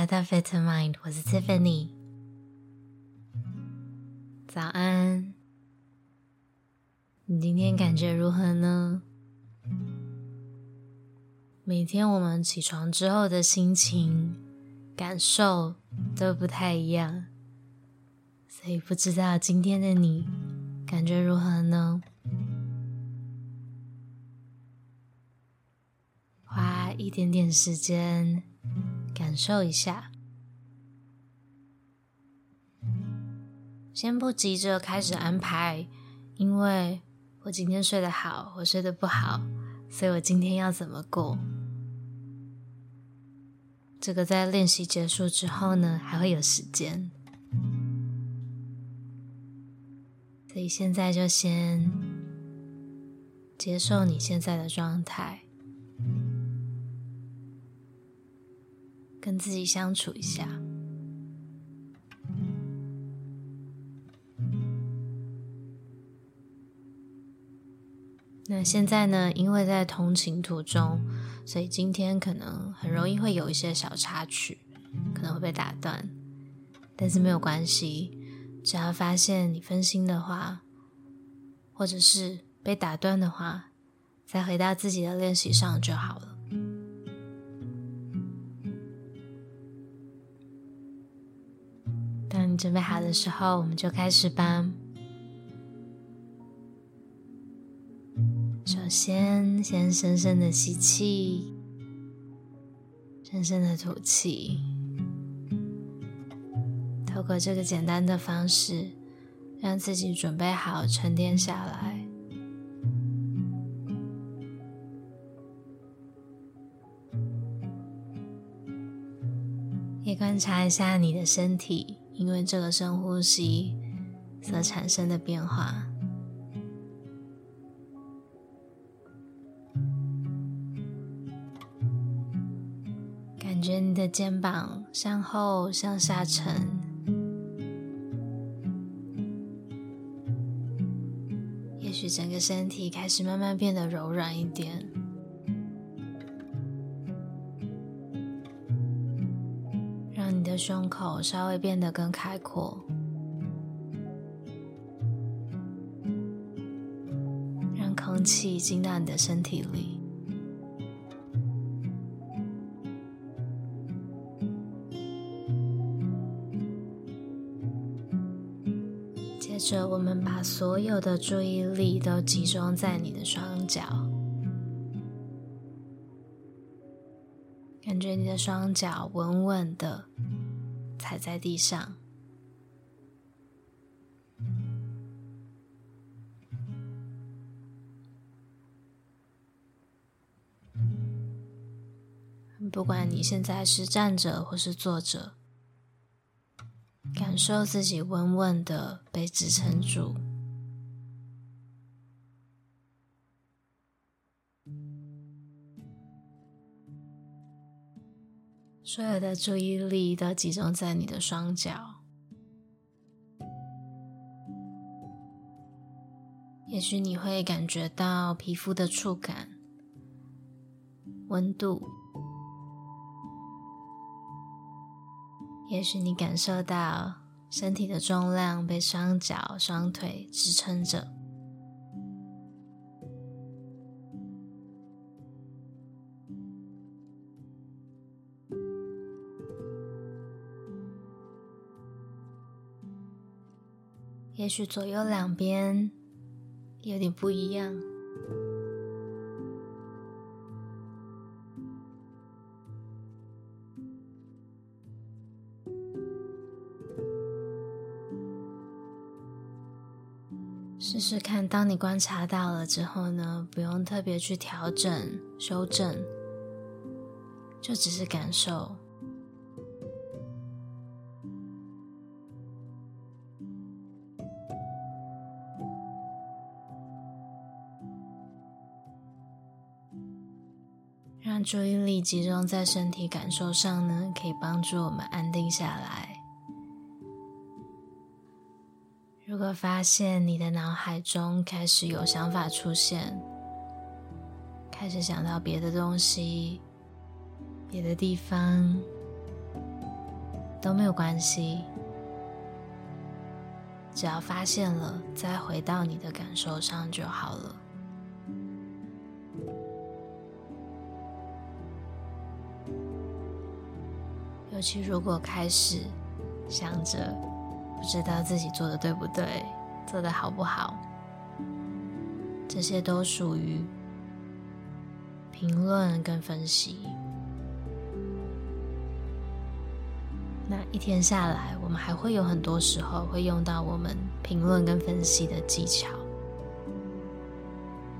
来到 Vitamind，我是 Tiffany。早安，你今天感觉如何呢？每天我们起床之后的心情、感受都不太一样，所以不知道今天的你感觉如何呢？花一点点时间。感受一下，先不急着开始安排，因为我今天睡得好，我睡得不好，所以我今天要怎么过？这个在练习结束之后呢，还会有时间，所以现在就先接受你现在的状态。跟自己相处一下。那现在呢？因为在通勤途中，所以今天可能很容易会有一些小插曲，可能会被打断。但是没有关系，只要发现你分心的话，或者是被打断的话，再回到自己的练习上就好了。准备好的时候，我们就开始吧。首先，先深深的吸气，深深的吐气。透过这个简单的方式，让自己准备好沉淀下来。也观察一下你的身体。因为这个深呼吸所产生的变化，感觉你的肩膀向后向下沉，也许整个身体开始慢慢变得柔软一点。胸口稍微变得更开阔，让空气进到你的身体里。接着，我们把所有的注意力都集中在你的双脚，感觉你的双脚稳稳的。踩在地上，不管你现在是站着或是坐着，感受自己稳稳的被支撑住。所有的注意力都集中在你的双脚，也许你会感觉到皮肤的触感、温度，也许你感受到身体的重量被双脚、双腿支撑着。许左右两边有点不一样，试试看。当你观察到了之后呢，不用特别去调整、修正，就只是感受。注意力集中在身体感受上呢，可以帮助我们安定下来。如果发现你的脑海中开始有想法出现，开始想到别的东西、别的地方，都没有关系，只要发现了，再回到你的感受上就好了。尤其如果开始想着不知道自己做的对不对，做的好不好，这些都属于评论跟分析。那一天下来，我们还会有很多时候会用到我们评论跟分析的技巧，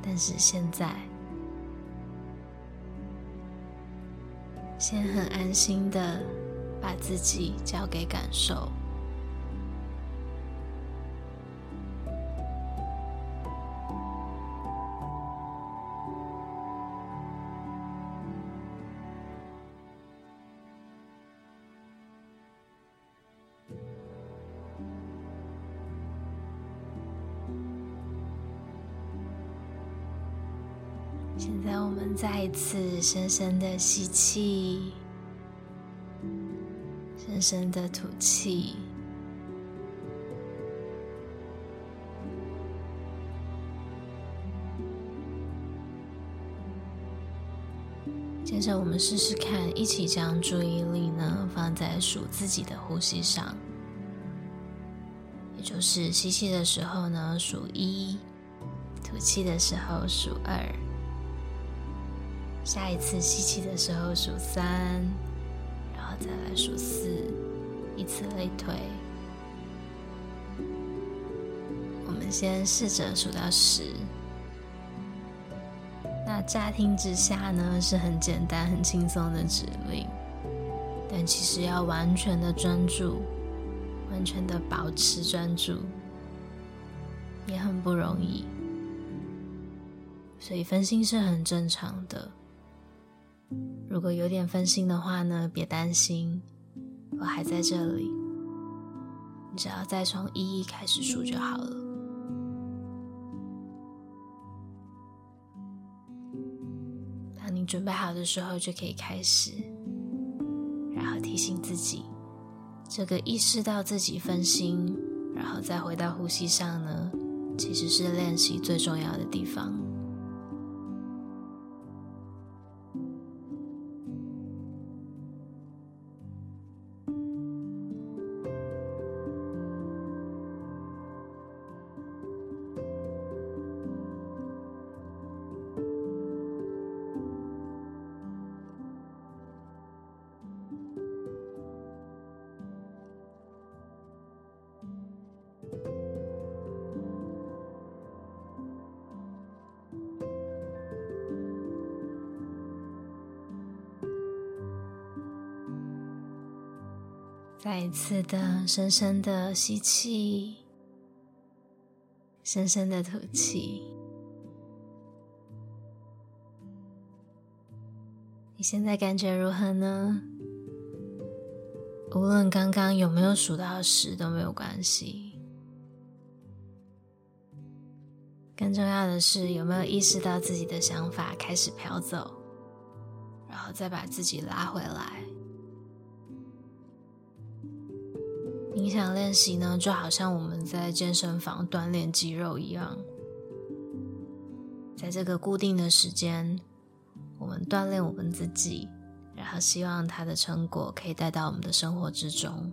但是现在，先很安心的。把自己交给感受。现在，我们再一次深深的吸气。深的吐气，接着我们试试看，一起将注意力呢放在数自己的呼吸上，也就是吸气的时候呢数一，吐气的时候数二，下一次吸气的时候数三。再来数四，以此类推。我们先试着数到十。那乍听之下呢，是很简单、很轻松的指令，但其实要完全的专注，完全的保持专注，也很不容易。所以分心是很正常的。如果有点分心的话呢，别担心，我还在这里。你只要再从一一开始数就好了。当你准备好的时候，就可以开始。然后提醒自己，这个意识到自己分心，然后再回到呼吸上呢，其实是练习最重要的地方。再一次的深深的吸气，深深的吐气。你现在感觉如何呢？无论刚刚有没有数到十都没有关系，更重要的是有没有意识到自己的想法开始飘走，然后再把自己拉回来。冥想练习呢，就好像我们在健身房锻炼肌肉一样，在这个固定的时间，我们锻炼我们自己，然后希望它的成果可以带到我们的生活之中。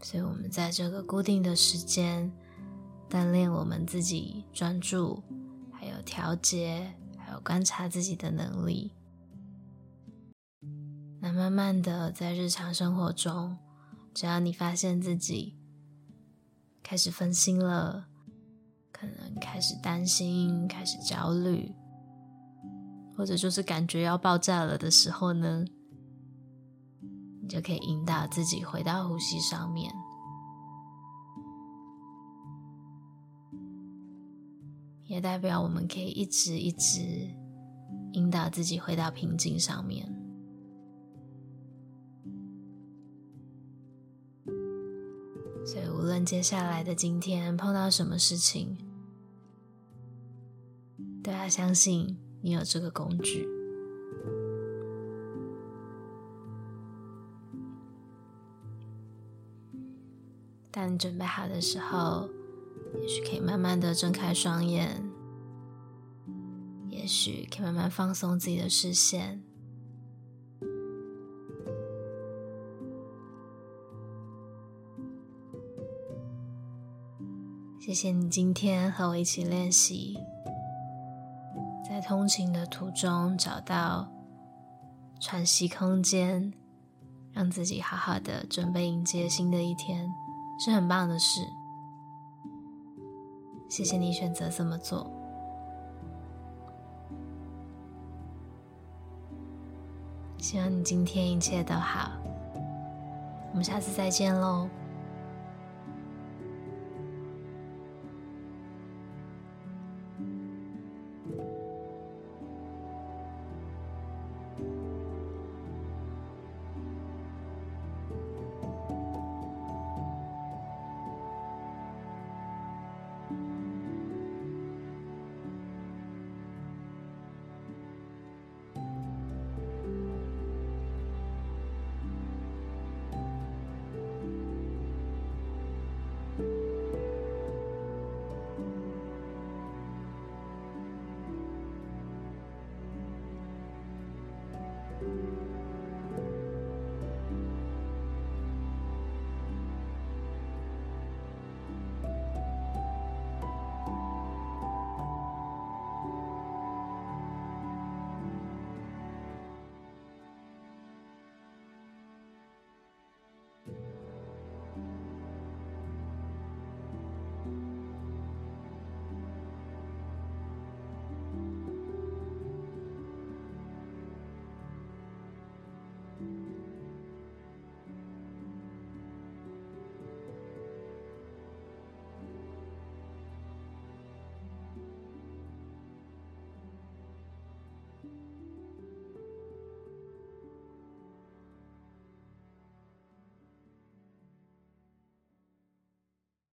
所以，我们在这个固定的时间锻炼我们自己专注，还有调节，还有观察自己的能力。那慢慢的，在日常生活中，只要你发现自己开始分心了，可能开始担心、开始焦虑，或者就是感觉要爆炸了的时候呢，你就可以引导自己回到呼吸上面，也代表我们可以一直一直引导自己回到平静上面。接下来的今天碰到什么事情。都要相信你有这个工具。当你准备好的时候也许可以慢慢的睁开双眼也许可以慢慢放松自己的视线。谢谢你今天和我一起练习，在通勤的途中找到喘息空间，让自己好好的准备迎接新的一天，是很棒的事。谢谢你选择这么做，希望你今天一切都好。我们下次再见喽。